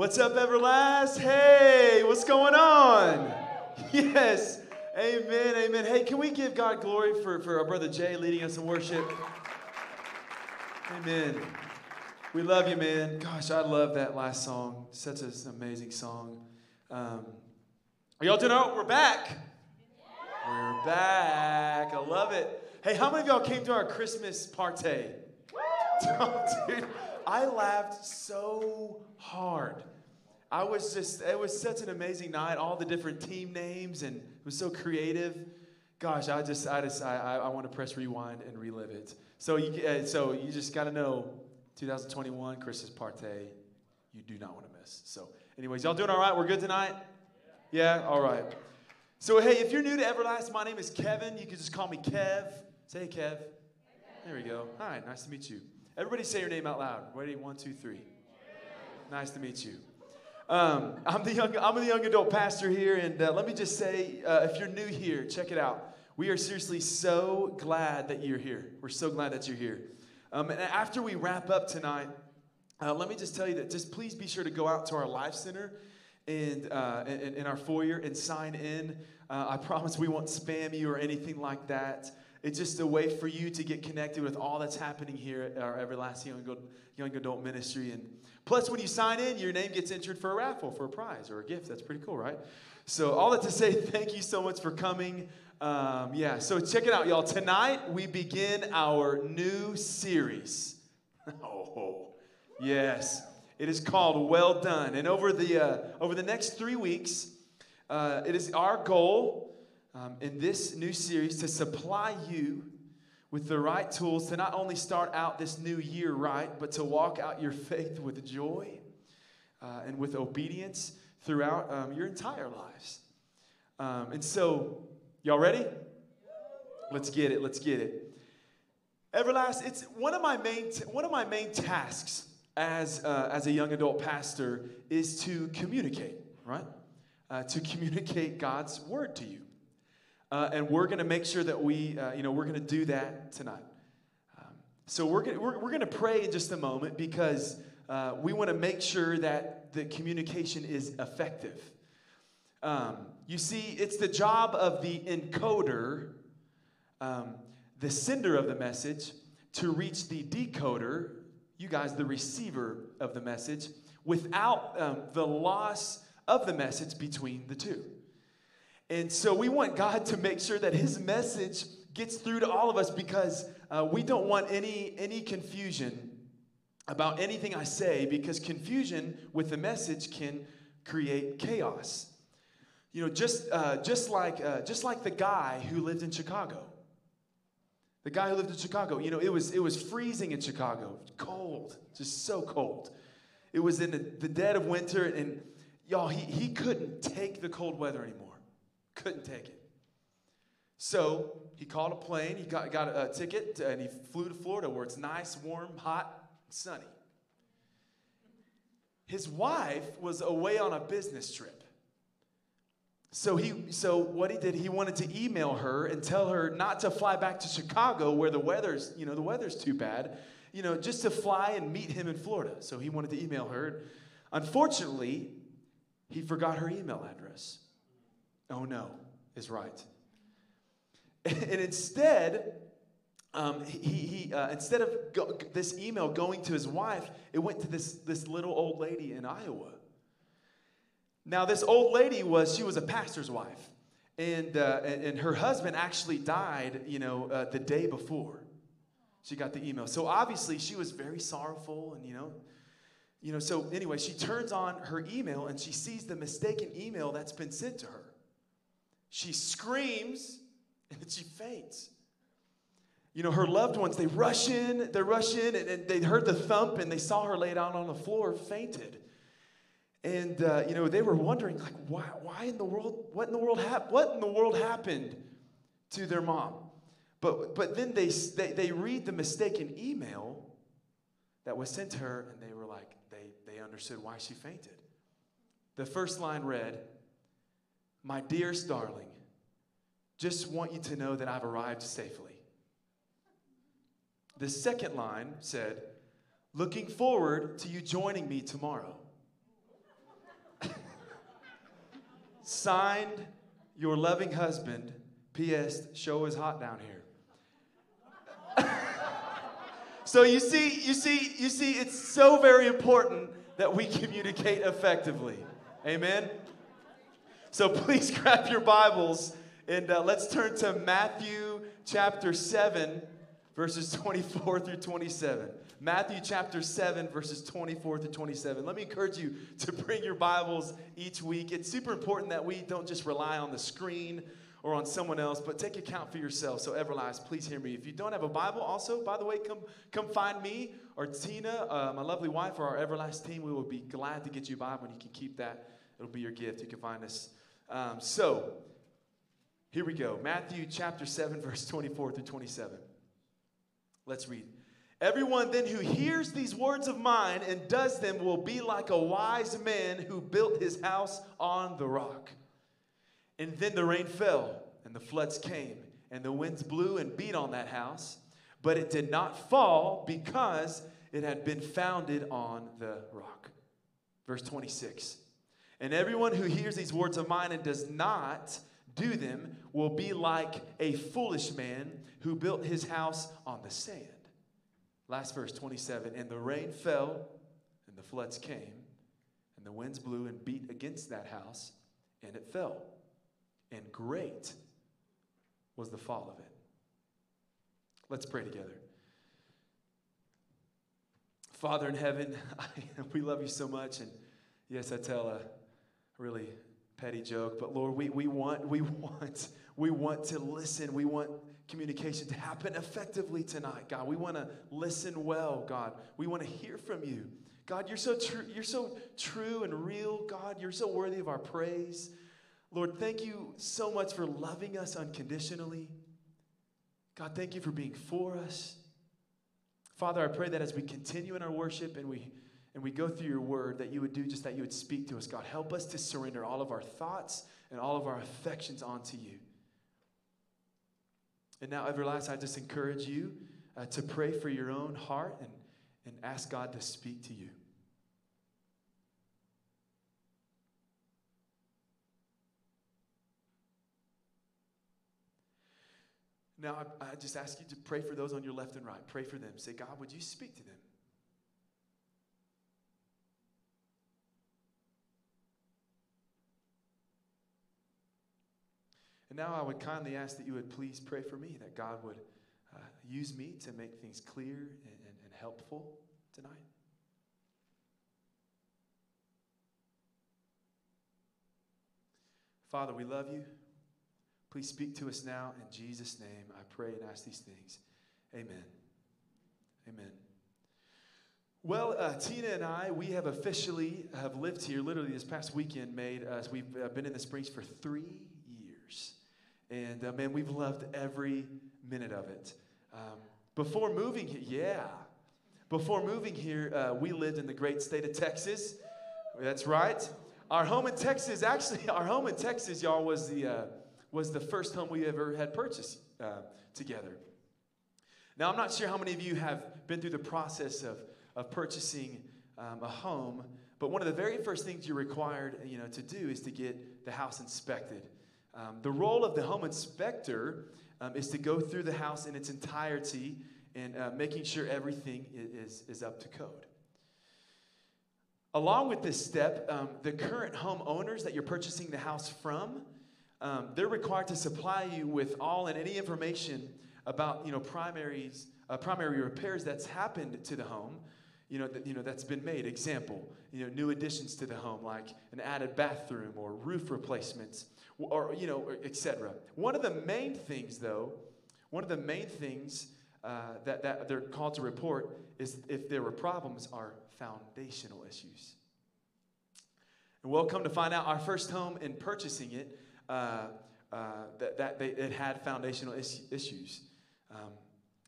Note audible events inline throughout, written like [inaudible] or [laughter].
What's up, Everlast? Hey, what's going on? [laughs] Yes. Amen, amen. Hey, can we give God glory for, for our brother Jay leading us in worship? Amen. We love you, man. Gosh, I love that last song. Such an amazing song. Um, are y'all doing all right? We're back. We're back. I love it. Hey, how many of y'all came to our Christmas party? [laughs] Oh, dude, I laughed so hard. I was just, it was such an amazing night. All the different team names, and it was so creative. Gosh, I just, I just, I, I, I want to press rewind and relive it. So you, uh, so you just got to know, 2021 Christmas party, you do not want to miss. So, anyways, y'all doing all right? We're good tonight. Yeah, all right. So, hey, if you're new to Everlast, my name is Kevin. You can just call me Kev. Say hey, Kev. There we go. Right, nice to meet you. Everybody say your name out loud. Ready? One, two, three. Nice to meet you. Um, I'm the young I'm the young adult pastor here, and uh, let me just say, uh, if you're new here, check it out. We are seriously so glad that you're here. We're so glad that you're here. Um, and after we wrap up tonight, uh, let me just tell you that just please be sure to go out to our live center and uh, in, in, our foyer and sign in. Uh, I promise we won't spam you or anything like that. It's just a way for you to get connected with all that's happening here at our Everlasting Young, Young Adult Ministry. And plus, when you sign in, your name gets entered for a raffle, for a prize or a gift. That's pretty cool, right? So, all that to say, [laughs] thank you so much for coming. Um, yeah, so check it out, y'all. Tonight, we begin our new series. [laughs] Oh, yes. It is called Well Done. And over the, uh, over the next three weeks, uh, it is our goal um, in this new series to supply you with the right tools to not only start out this new year right, but to walk out your faith with joy uh, and with obedience throughout um, your entire lives. Um, and so, y'all ready? Let's get it. Let's get it. Everlast, it's one of my main t- one of my main tasks as uh, as a young adult pastor is to communicate, right? Uh, to communicate God's word to you. Uh, and we're going to make sure that we, uh, you know, we're going to do that tonight. Um, so we're going we're, we're to pray in just a moment because uh, we want to make sure that the communication is effective. Um, you see, it's the job of the encoder, um, the sender of the message, to reach the decoder, you guys, the receiver of the message, without um, the loss of the message between the two. And so we want God to make sure that his message gets through to all of us because uh, we don't want any, any confusion about anything I say because confusion with the message can create chaos. You know, just, uh, just, like, uh, just like the guy who lived in Chicago. The guy who lived in Chicago, you know, it was, it was freezing in Chicago, cold, just so cold. It was in the, the dead of winter, and y'all, he, he couldn't take the cold weather anymore. Couldn't take it. So he called a plane, he got, got a, a ticket, and he flew to Florida where it's nice, warm, hot, sunny. His wife was away on a business trip. So he so what he did, he wanted to email her and tell her not to fly back to Chicago where the weather's, you know, the weather's too bad, you know, just to fly and meet him in Florida. So he wanted to email her. Unfortunately, he forgot her email address. Oh no, is right. [laughs] And instead, um, he, he uh, instead of go, this email going to his wife, it went to this, this little old lady in Iowa. Now, this old lady was, she was a pastor's wife. And, uh, and, her husband actually died, you know, uh, the day before she got the email. So obviously she was very sorrowful and, you know, you know, so anyway, she turns on her email and she sees the mistaken email that's been sent to her. She screams and then she faints. You know, her loved ones, they rush in, they rush in, and, and they heard the thump and they saw her lay down on the floor, fainted. And, uh, you know, they were wondering, like, why, why in the world, what in the world, hap- what in the world happened to their mom? But, but then they, they, they read the mistaken email that was sent to her, and they were like, they, they understood why she fainted. The first line read, my dearest darling, just want you to know that I've arrived safely. The second line said, Looking forward to you joining me tomorrow. [laughs] Signed, your loving husband. P.S. Show is hot down here. [laughs] so you see, you see, you see, it's so very important that we [laughs] communicate effectively. Amen. So [laughs] please grab your Bibles and uh, let's turn to Matthew chapter 7, verses 24 through 27. Matthew chapter 7, verses 24 through 27. Let me encourage you to [laughs] bring your Bibles each week. It's super important that we don't just rely on the screen or on someone else, but take account for yourself. So, Everlast, please hear me. If you don't have a Bible, also, by the way, come, come find me or Tina, uh, my lovely wife, or our Everlast team. We will be glad to get you a Bible, and you can keep that. It'll be your gift. You can find us. Um, so, here we go Matthew chapter 7, verse 24 through 27. Let's read. Everyone then who hears these words of mine and does them will be like a wise man who built his house on the rock. And then the rain fell, and the floods came, and the winds blew and beat on that house, but it did not fall because it had been founded on the rock. Verse 26. And everyone who hears these words of mine and does not do them will be like a foolish man who built his house on the sand. Last verse 27 And the rain fell, and the floods came, and the winds blew and beat against that house, and it fell. And great was the fall of it. Let's pray together. Father in heaven, [laughs] we love you so much. And yes, I tell a really petty joke, but Lord, we, we want, we [laughs] want, we want to listen. We want communication to happen effectively tonight, God. We want to listen well, God. We want to hear from you. God, you're so true, you're so true and real, God. You're so worthy of our praise. Lord, thank you so much for loving us unconditionally. God, thank you for being for us. Father, I pray that as we continue in our worship and we and we go through your word, that you would do just that, you would speak to us, God. Help us to surrender all of our thoughts and all of our affections onto you. And now, Everlast, I just encourage you uh, to pray for your own heart and, and ask God to speak to you. Now, I, I just ask you to pray for those on your left and right. Pray for them. Say, God, would you speak to them? And now I would kindly ask that you would please pray for me, that God would uh, use me to make things clear and, and, and helpful tonight. Father, we love you. Please speak to us now in Jesus' name. I pray and ask these things. Amen. Amen. Well, uh, Tina and I, we have officially have lived here literally this past weekend. Made us. We've uh, been in the Springs for three. And uh, man, we've loved every minute of it. Um, before moving here, yeah. Before moving here, uh, we lived in the great state of Texas. That's right. Our home in Texas, actually, [laughs] our home in Texas, y'all, was the, uh, was the first home we ever had purchased uh, together. Now, I'm not sure how many of you have been through the process of, of purchasing um, a home, but one of the very first things you're required you know, to do is to get the house inspected. Um, the role of the home inspector um, is to go through the house in its entirety and uh, making sure everything is, is up to code. Along with this step, um, the current homeowners that you're purchasing the house from, um, they're required to supply you with all and any information about you know primaries, uh, primary repairs that's happened to the home, you know, that, you know that's been made. Example, you know, new additions to the home like an added bathroom or roof replacements, or, you know, etc. One of the main things, though, one of the main things uh, that, that they're called to report is if there were problems are foundational issues. And we'll come to find out our first home in purchasing it, uh, uh, that, that they, it had foundational is- issues. Um,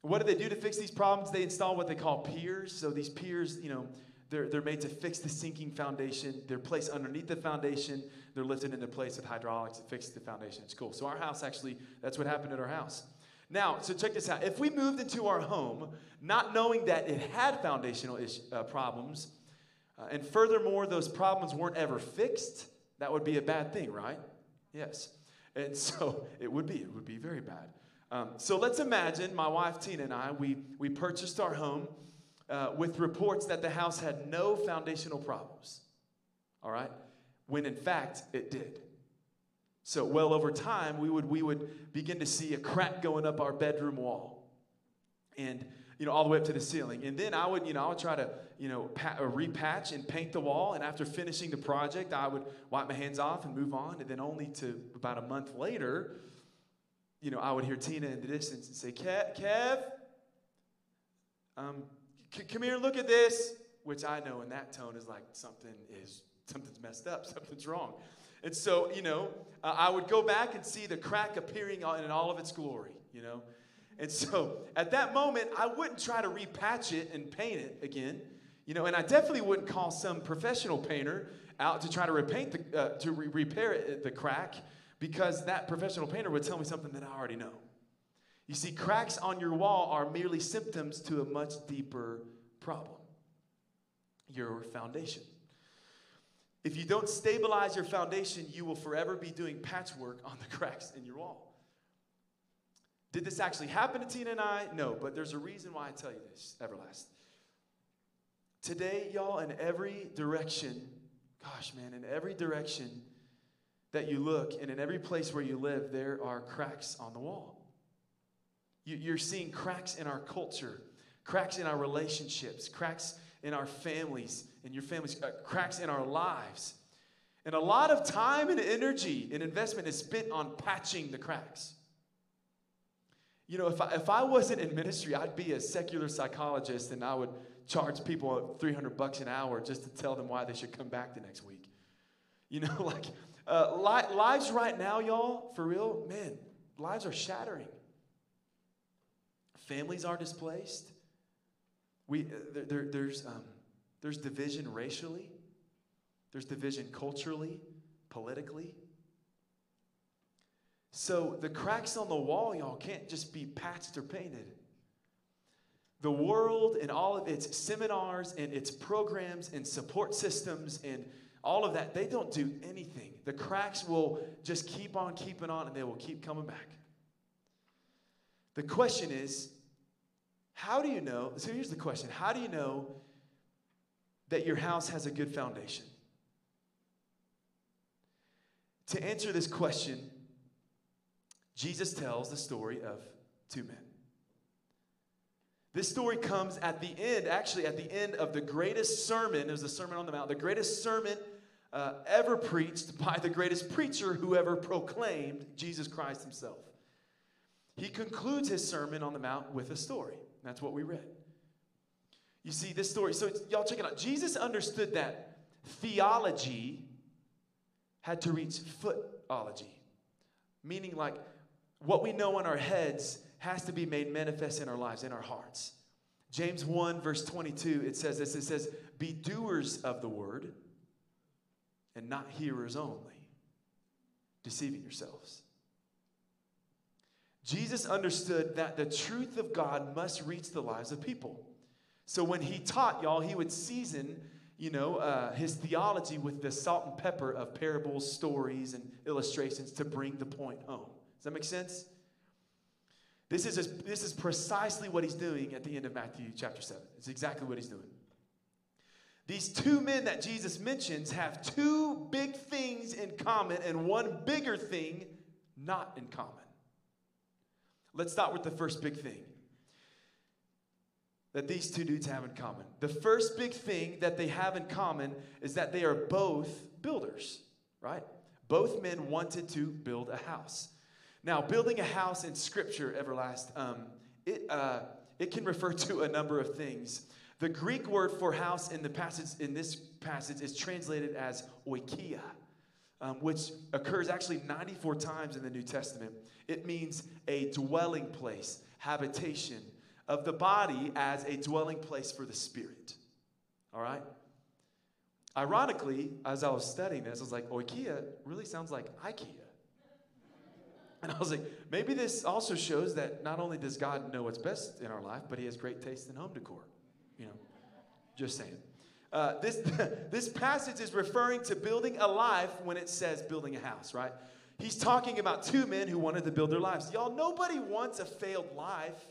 what do they do to fix these problems? They install what they call piers. So these piers, you know, they're, they're made to fix the sinking foundation. They're placed underneath the foundation. They're lifted into place with hydraulics to fix the foundation. It's cool. So our house actually, that's what happened at our house. Now, so check this out. If we moved into our home not knowing that it had foundational ish, uh, problems, uh, and furthermore, those problems weren't ever fixed, that would be a bad thing, right? Yes. And [laughs] so it would be, it would be very bad. Um, so let's imagine my wife Tina and I, we, we purchased our home uh, with reports that the house had no foundational problems. All right? When in fact it did. So, well over time, we would, we would begin to see a crack going up our bedroom wall. And you know, all the way up to the ceiling. And then I would, you know, I would try to, you know, pa- repatch and paint the wall. And after finishing the project, I would wipe my hands off and move on. And then only to about a month later, you know, I would hear Tina in the distance and say, Kev, Kev um, come here, look at this. Which I know in that tone is like something is something's messed up, [laughs] something's wrong. And so, you know, uh, I would go back and see the crack appearing in all of its glory, you know. And so at that moment, I wouldn't try to repatch it and paint it again, you know, and I definitely wouldn't call some professional painter out to try to repaint the, uh, to re- repair it, the crack because that professional painter would tell me something that I already know. You see, cracks on your wall are merely symptoms to a much deeper problem your foundation. If you don't stabilize your foundation, you will forever be doing patchwork on the [laughs] cracks in your wall. Did this actually happen to Tina and I? No, but there's a reason why I tell you this, Everlast. Today, y'all, in every direction, gosh, man, in every direction that you look and in every place where you live, there are cracks on the wall. You, are seeing cracks in our culture, cracks in our relationships, cracks in our families, in your families, uh, cracks in our lives. And a lot of time and energy and investment is spent on patching the cracks. You know, if I, if I wasn't in ministry, I'd be a secular psychologist and I would charge people 300 bucks an hour just to tell them why they should come back the next week. You know, [laughs] like uh, li- lives right now, y'all, for real, man, lives are shattering. Families are displaced. We, uh, there, there, there's, um, there's division racially, there's division culturally, politically. So the cracks on the wall, y'all, can't just be patched or painted. The world and all of its seminars and its programs and support systems and all of that, they don't do anything. The cracks will just keep on keeping on and they will keep coming back. The question is, how do you know? So here's the question How do you know that your house has a good foundation? To answer this question, Jesus tells the story of two men. This story comes at the end, actually, at the end of the greatest sermon. It was the Sermon on the Mount, the greatest sermon uh, ever preached by the greatest preacher who ever proclaimed Jesus Christ himself. He concludes his Sermon on the Mount with a story. That's what we read. You see, this story, so y'all check it out. Jesus understood that theology had to reach footology, meaning like what we know in our heads has to be made manifest in our lives, in our hearts. James 1, verse 22, it says this it says, Be doers of the word and not hearers only, deceiving yourselves. Jesus understood that the truth of God must reach the lives of people. So when he taught, y'all, he would season, you know, uh, his theology with the salt and pepper of parables, stories, and illustrations to bring the point home. Does that make sense? This is, this is precisely what he's doing at the end of Matthew chapter 7. It's exactly what he's doing. These two men that Jesus mentions have two big things in common and one bigger thing not in common. Let's start with the first big thing that these two dudes have in common. The first big thing that they have in common is that they are both builders, right? Both men wanted to build a house. Now, building a house in Scripture, Everlast, um, it, uh, it can refer [laughs] to a number of things. The Greek word for house in the passage in this passage is translated as oikia, um, which occurs actually 94 times in the New Testament. It means a dwelling place, habitation of the body as a dwelling place for the spirit. All right? Ironically, as I was studying this, I was like, oikia really sounds like IKEA. And I was like, maybe this also shows that not only does God know what's best in our life, but He has great taste in home decor. You know, just saying. Uh, this, [laughs] this passage is referring to building a life when it says building a house, right? He's talking about two men who wanted to build their lives. Y'all, nobody wants a failed life.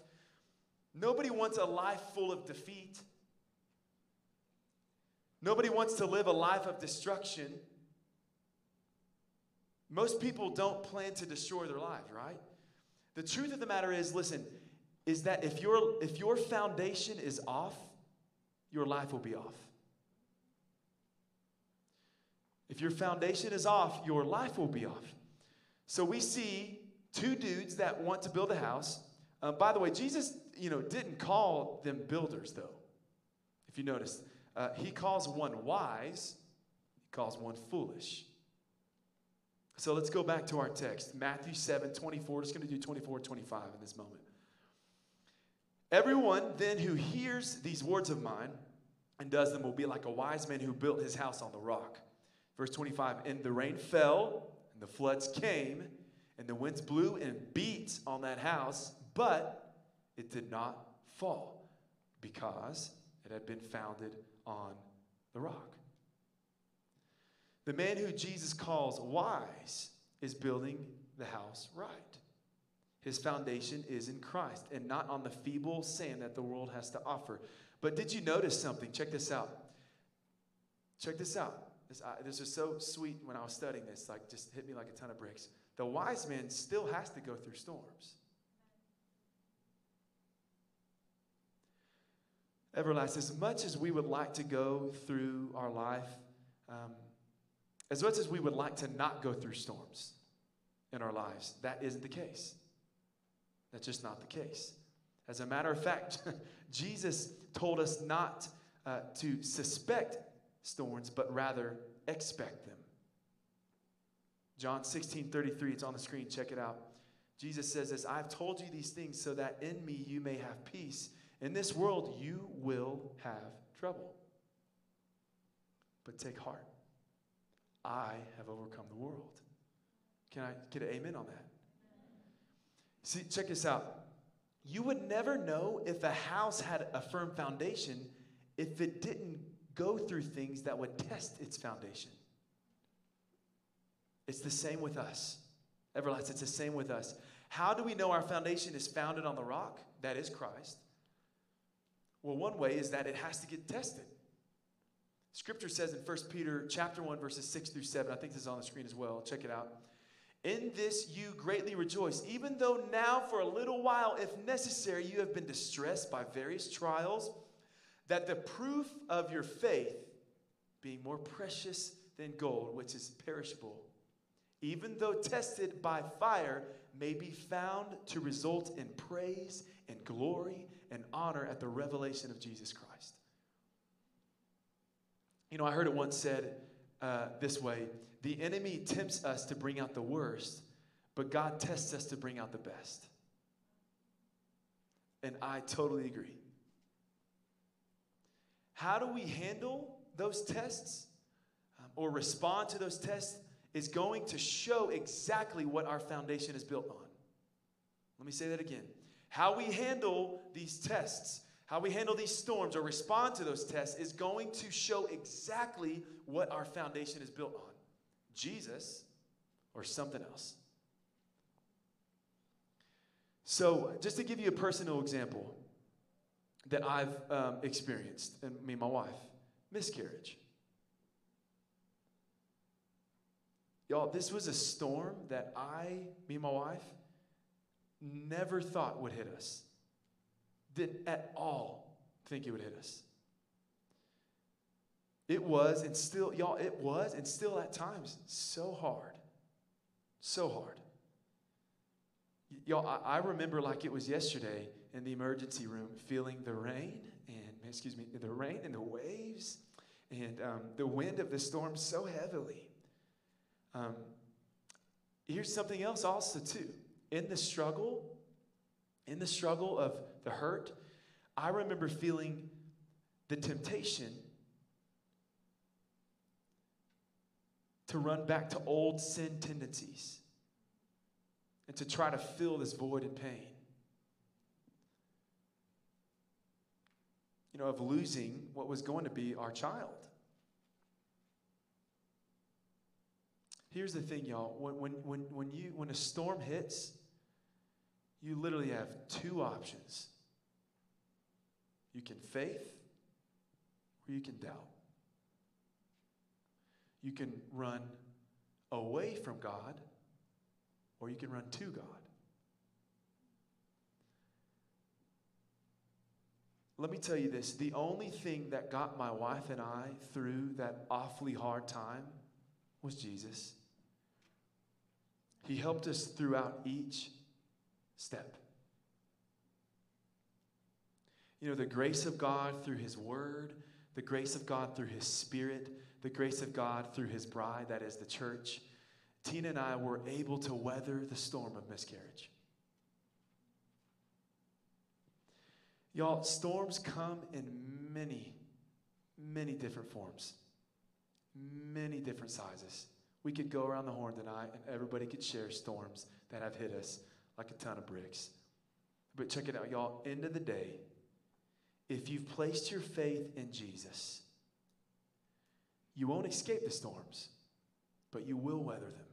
Nobody wants a life full of defeat. Nobody wants to live a life of destruction. Most people don't plan to destroy their lives, right? The truth of the matter is, listen, is that if your if your foundation is off, your life will be off. If your foundation is off, your life will be off. So we see two dudes that want to build a house. Uh, by the way, Jesus, you know, didn't call them builders, though. If you notice, uh, he calls one wise, he calls one foolish. So let's go back to our text, Matthew 7 24. Just going to do 24 25 in this moment. Everyone then who hears these words of mine and does them will be like a wise man who built his house on the rock. Verse 25 And the rain fell, and the floods came, and the winds blew and beat on that house, but it did not fall because it had been founded on the rock. The man who Jesus calls wise is building the house right. His foundation is in Christ and not on the feeble sand that the world has to offer. But did you notice something? Check this out. Check this out. This, uh, this was so sweet when I was studying this, like just hit me like a ton of bricks. The wise man still has to go through storms. Everlast, as much as we would like to go through our life, um, as much as we would like to not go through storms in our lives, that isn't the case. That's just not the case. As a matter of fact, [laughs] Jesus told us not uh, to suspect storms, but rather expect them. John 16 33, it's on the screen, check it out. Jesus says this I've told you these things so that in me you may have peace. In this world you will have trouble. But take heart. I have overcome the world. Can I get an amen on that? See, check this out. You would never know if a house had a firm foundation if it didn't go through things that would test its foundation. It's the same with us. Everlast, it's the same with us. How do we know our foundation is founded on the rock? That is Christ. Well, one way is that it has to get tested. Scripture says in 1 Peter chapter 1 verses 6 through 7. I think this is on the screen as well. Check it out. In this you greatly rejoice, even though now for a little while if necessary you have been distressed by various trials, that the proof of your faith being more precious than gold which is perishable, even though tested by fire, may be found to result in praise and glory and honor at the revelation of Jesus Christ. You know, I heard it once said uh, this way the enemy tempts us to bring out the worst, but God tests us to bring out the best. And I totally agree. How do we handle those tests um, or respond to those tests is going to show exactly what our foundation is built on. Let me say that again. How we handle these tests how we handle these storms or respond to those tests is going to show exactly what our foundation is built on Jesus or something else. So, just to give you a personal example that I've um, experienced, and me and my wife, miscarriage. Y'all, this was a storm that I, me and my wife, never thought would hit us didn't at all think it would hit us. It was, and still, y'all, it was, and still at times, so hard. So hard. Y'all, I, I remember like it was yesterday in the emergency room feeling the rain and, excuse me, the rain and the waves and um, the wind of the storm so heavily. Um, here's something else also, too. In the struggle, in the struggle of the hurt, I remember feeling the temptation to run back to old sin tendencies and to try to fill this void and pain. You know, of losing what was going to be our child. Here's the thing, y'all. When, when, when, when, you, when a storm hits, you literally have two options you can faith or you can doubt. You can run away from God or you can run to God. Let me tell you this the only thing that got my wife and I through that awfully hard time was Jesus. He helped us throughout each step. You know, the grace of God through His Word, the grace of God through His Spirit, the grace of God through His bride, that is the church. Tina and I were able to weather the storm of miscarriage. Y'all, storms come in many, many different forms, many different sizes. We could go around the horn tonight and everybody could share storms that have hit us like a ton of bricks. But check it out, y'all. End of the day, if you've placed your faith in Jesus, you won't escape the storms, but you will weather them.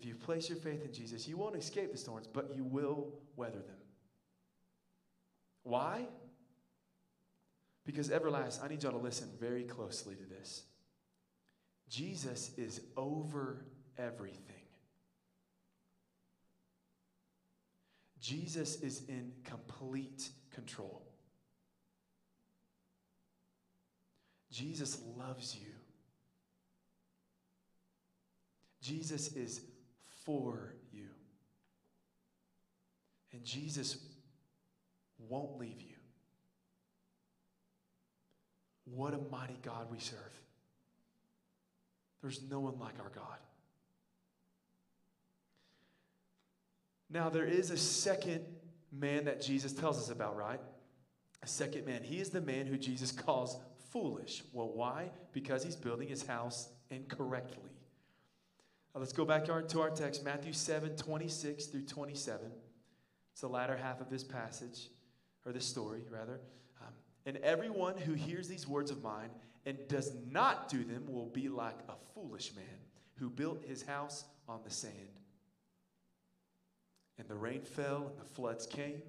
If you place your faith in Jesus, you won't escape the storms, but you will weather them. Why? Because, Everlast, I need y'all to listen very closely to this. Jesus is over everything. Jesus is in complete control. Jesus loves you. Jesus is for you. And Jesus won't leave you. What a mighty God we serve. There's no one like our God. Now, there is a second man that Jesus tells us about, right? A second man. He is the man who Jesus calls foolish. Well, why? Because he's building his house incorrectly. Now, let's go back to our text, Matthew 7 26 through 27. It's the latter half of this passage, or this story, rather. Um, and everyone who hears these words of mine and does not do them will be like a foolish man who built his house on the sand. And the rain fell, and the floods came,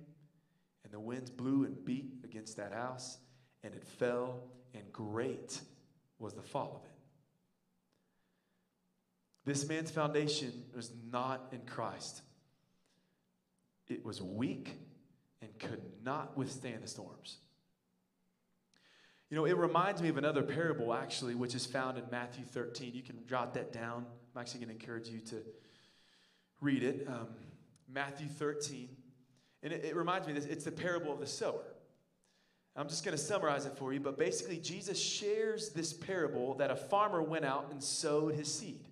and the winds blew and beat against that house, and it fell, and great was the fall of it. This man's foundation was not in Christ. It was weak and could not withstand the storms. You know, it reminds me of another parable, actually, which is found in Matthew 13. You can jot that down. I'm actually going to encourage you to read it. Um, Matthew 13. And it, it reminds me, this, it's the parable of the sower. I'm just going to summarize it for you, but basically, Jesus shares this parable that a farmer went out and sowed his seed.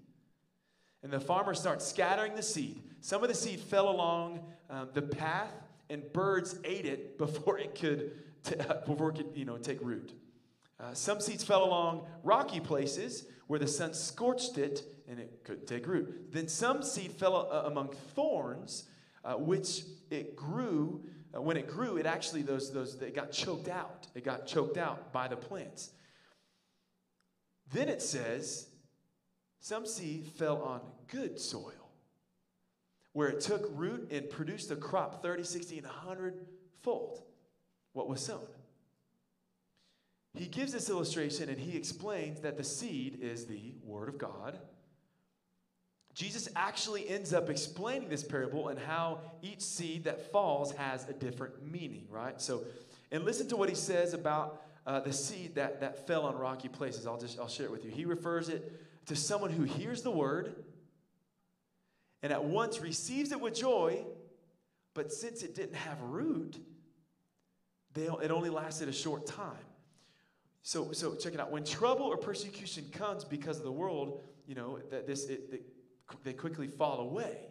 And the farmer starts scattering the seed. Some of the seed fell along um, the path, and birds ate it [laughs] before it could, t- [laughs] before it could you know, take root. Uh, some seeds fell along rocky places where the sun scorched it and it couldn't take root. Then some seed fell uh, among thorns, uh, which it grew. Uh, when it grew, it actually those those it got choked out. It got choked out by the plants. Then it says some seed fell on good soil, where it took root and produced a crop 30, 60, and 100 fold what was sown. He gives this illustration and he explains that the seed is the Word of God. Jesus actually ends up explaining this parable and how each seed that falls has a different meaning, right? So, and listen to what he says about uh, the seed that, that fell on rocky places. I'll just I'll share it with you. He refers it to someone who hears the word and at once receives it with joy, but since it didn't have root, they, it only lasted a short time. So, so check it out. When trouble or persecution comes because of the world, you know, that this it, it, they quickly fall away.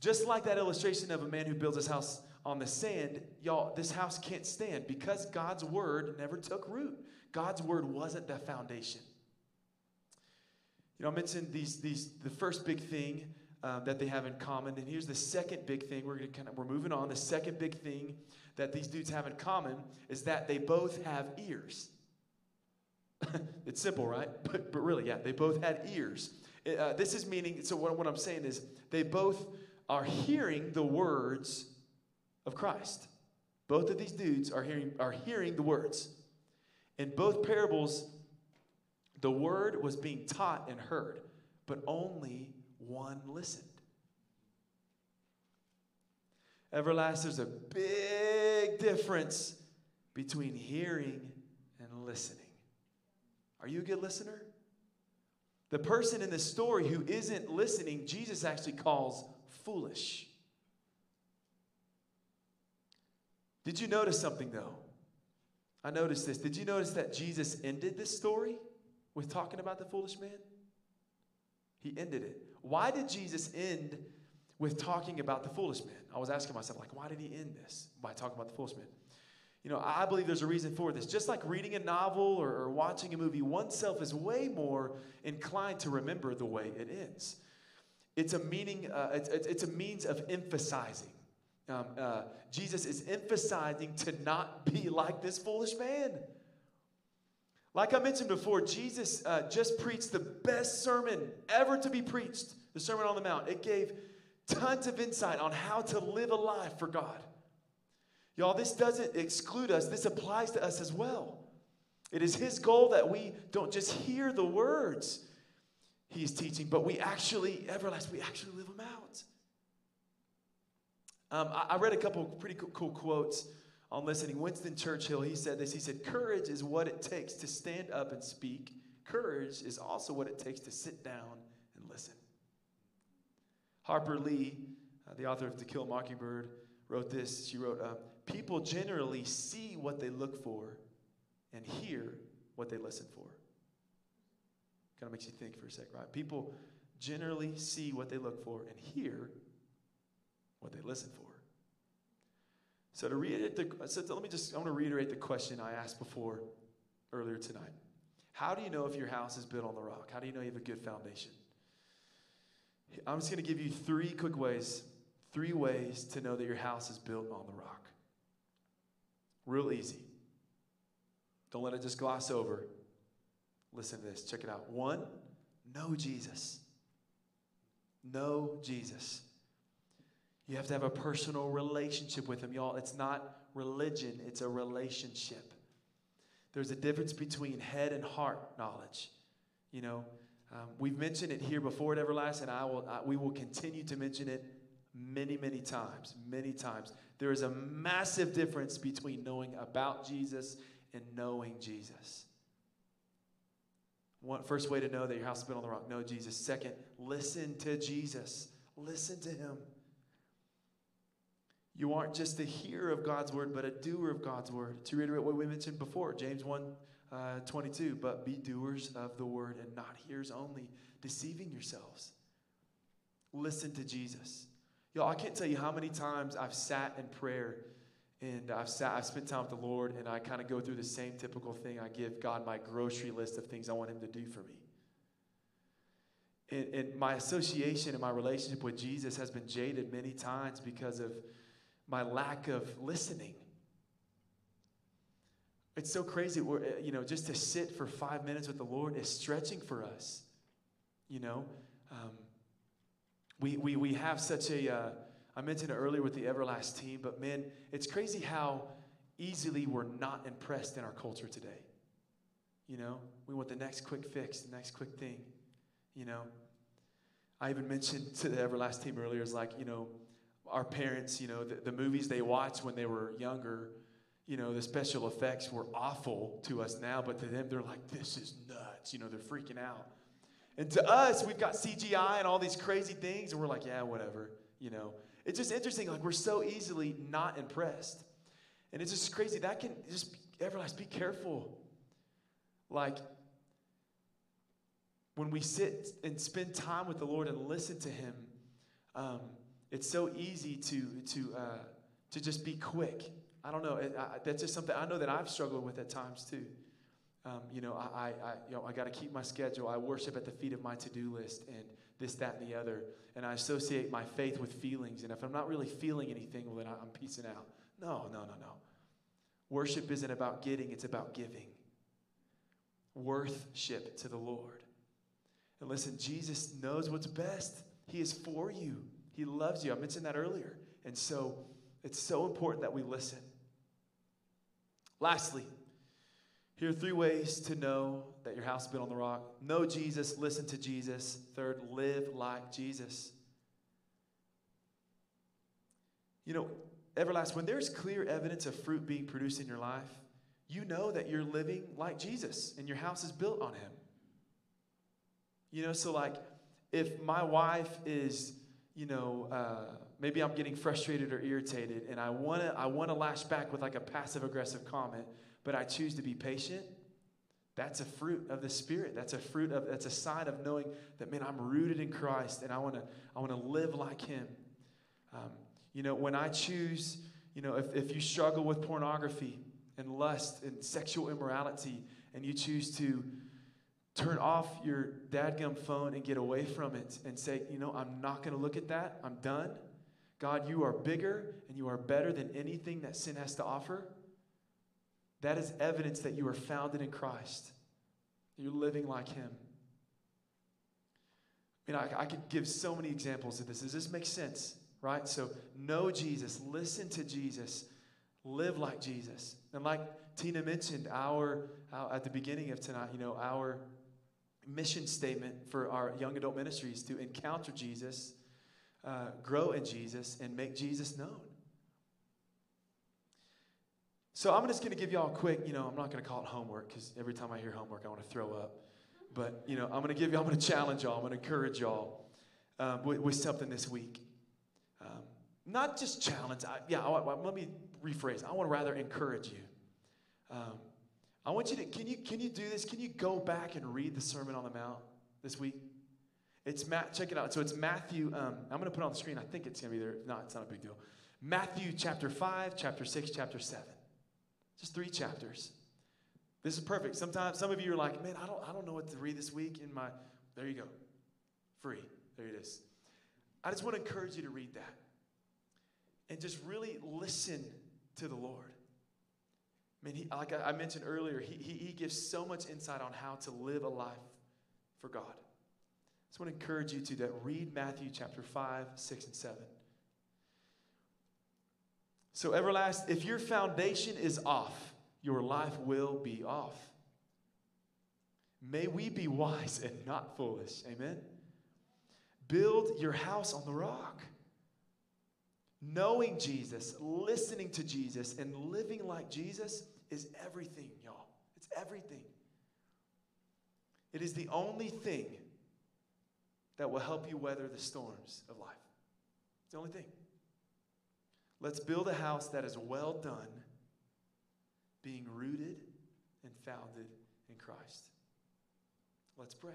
Just like that illustration of a man who builds his house on the sand, y'all, this house can't stand because God's word never took root. God's word wasn't the foundation. You know, I mentioned these, these, the first big thing um, that they have in common, and here's the second big thing. We're gonna kind of we're moving on. The second big thing that these dudes have in common is that they both have ears. [laughs] it's simple, right? [laughs] But, but really, yeah, they both had ears. Uh, this is meaning, so what, what I'm saying is they both are hearing the words of Christ. Both of these dudes are hearing, are hearing the words. In both parables, the word was being taught and heard, but only one listened. Everlast, there's a big difference between hearing and listening. Are you a good listener? The person in the story who isn't listening, Jesus actually calls foolish. Did you notice something though? I noticed this. Did you notice that Jesus ended this story with talking about the foolish man? He ended it. Why did Jesus end with talking about the foolish man? I was asking myself, like, why did he end this by talking about the foolish man? You know, I believe there's a reason for this. Just like reading a novel or, or watching a movie, oneself is way more inclined to remember the way it ends. It's a meaning. Uh, it's, it's a means of emphasizing. Um, uh, Jesus is emphasizing to not be like this foolish man. Like I mentioned before, Jesus uh, just preached the best sermon ever to be preached, the Sermon on the Mount. It gave tons of insight on how to live a life for God. Y'all, this doesn't exclude us, this applies to us as well. It is His goal that we don't just hear the words He is teaching, but we actually, everlast, we actually live them out. Um, I, I, read a couple pretty cool, cool quotes on listening. Winston Churchill, he said this. He said, Courage is what it takes to stand up and speak. Courage is also what it takes to sit down and listen. Harper Lee, uh, the author of To Kill a Mockingbird, wrote this. She wrote, uh, People generally see what they look for and hear what they listen for. Kind of makes you think for a sec, right? People generally see what they look for and hear what they listen for. So to reiterate the, so let me just, I want to reiterate the question I asked before earlier tonight. How do you know if your house is built on the rock? How do you know you have a good foundation? I'm just going to give you three quick ways, three ways to know that your house is built on the rock. Real easy. Don't let it just gloss over. Listen to this. Check it out. One, know Jesus. Know Jesus. You have to have a personal relationship with Him, y'all. It's not religion, it's a relationship. There's a difference between head and heart knowledge. You know, um, we've mentioned it here before at Everlast, and I will, I, we will continue to mention it many, many times. Many times. There is a massive difference between knowing about Jesus and knowing Jesus. One, first way to know that your house has been on the rock, know Jesus. Second, listen to Jesus. Listen to him. You aren't just a hearer of God's word, but a doer of God's word. To reiterate what we mentioned before, James 1 uh, 22, but be doers of the word and not hearers only, deceiving yourselves. Listen to Jesus. Y'all, I can't tell you how many times I've sat in prayer and I've sat, I've spent time with the Lord, and I kind of go through the same typical thing. I give God my grocery list of things I want Him to do for me. And, and my association and my relationship with Jesus has been jaded many times because of my lack of listening. It's so crazy. We're, eh, you know, just to sit for five minutes with the Lord is stretching for us. You know, um, we, we, we have such a, uh, I mentioned it earlier with the Everlast team, but man, it's crazy how easily we're not impressed in our culture today. You know, we want the next quick fix, the next quick thing. You know, I even mentioned [laughs] to the Everlast team earlier, is like, you know, our parents, you know, the, the movies they watched when they were younger, you know, the special effects were awful to us now, but to them, they're like, this is nuts. You know, they're freaking out. And to us, we've got CGI and all these crazy things, and we're like, yeah, whatever, you know. It's just interesting, like, we're so easily not impressed. And it's just crazy. That can just, everlast, be careful. Like, when we sit and spend time with the Lord and listen to Him, um, it's so easy to, to, uh, to just be quick. I don't know. It, I, that's just something I know that I've struggled with at times too. Um, you know, I, I, you know, I got to keep my schedule. I worship at the feet of my to-do list and this, that, and the other. And I associate my faith with feelings. And if I'm not really feeling anything, well, then I'm piecing out. No, no, no, no. Worship isn't about getting, it's about giving. Worship to the Lord. And listen, Jesus knows what's best. He is for you. He loves you. I mentioned that earlier. And so it's so important that we listen. Lastly, here are three ways to know that your house is built on the rock. Know Jesus, listen to Jesus. Third, live like Jesus. You know, Everlast, when there's clear evidence of fruit being produced in your life, you know that you're living like Jesus and your house is built on Him. You know, so like if my wife is, you know, uh, maybe I'm getting frustrated or irritated and I wanna, I wanna lash back with like a passive aggressive comment, but I choose to be patient, that's a fruit of the Spirit. That's a fruit of, that's a sign of knowing that, man, I'm rooted in Christ and I wanna, I wanna live like Him. Um, you know, when I choose, you know, if, if you struggle with pornography and lust and sexual immorality and you choose to turn off your dadgum phone and get away from it and say, you know, I'm not going to look at that. I'm done. God, you are bigger and you are better than anything that sin has to offer. That is evidence that you are founded in Christ. You're living like Him. I mean, I, I could give so many examples of this. Does this make sense? Right? So, know Jesus, listen to Jesus, live like Jesus. And like Tina mentioned, our, our at the beginning of tonight, you know, our mission statement for our young adult ministries to encounter Jesus, uh, grow in Jesus, and make Jesus known. So I'm just going to give y'all a quick, you know, I'm not going to call it homework because every time I hear homework, I want to throw up. But, you know, I'm going to give y'all, I'm going to challenge y'all, I'm going to encourage y'all um, with, with, something this week. Um, not just challenge, I, yeah, I, I, let me rephrase. I want to rather encourage you. Um, I want you to, can you, can you do this? Can you go back and read the Sermon on the Mount this week? It's Matt, check it out. So it's Matthew, um, I'm going to put it on the screen. I think it's going to be there. No, it's not a big deal. Matthew chapter 5, chapter 6, chapter 7. Just three chapters. This is perfect. Sometimes some of you are like, man, I don't, I don't know what to read this week in my, there you go. Free. There it is. I just want to encourage you to read that. And just really listen to the Lord. I mean, he, like I mentioned earlier, he, he, he gives so much insight on how to live a life for God. I just want to encourage you to that. Read Matthew chapter 5, 6, and 7. So, Everlast, if your foundation is off, your life will be off. May we be wise and not foolish. Amen. Build your house on the rock. Knowing Jesus, listening to Jesus, and living like Jesus is everything, y'all. It's everything. It is the only thing that will help you weather the storms of life. It's the only thing. Let's build a house that is well done, being rooted and founded in Christ. Let's pray.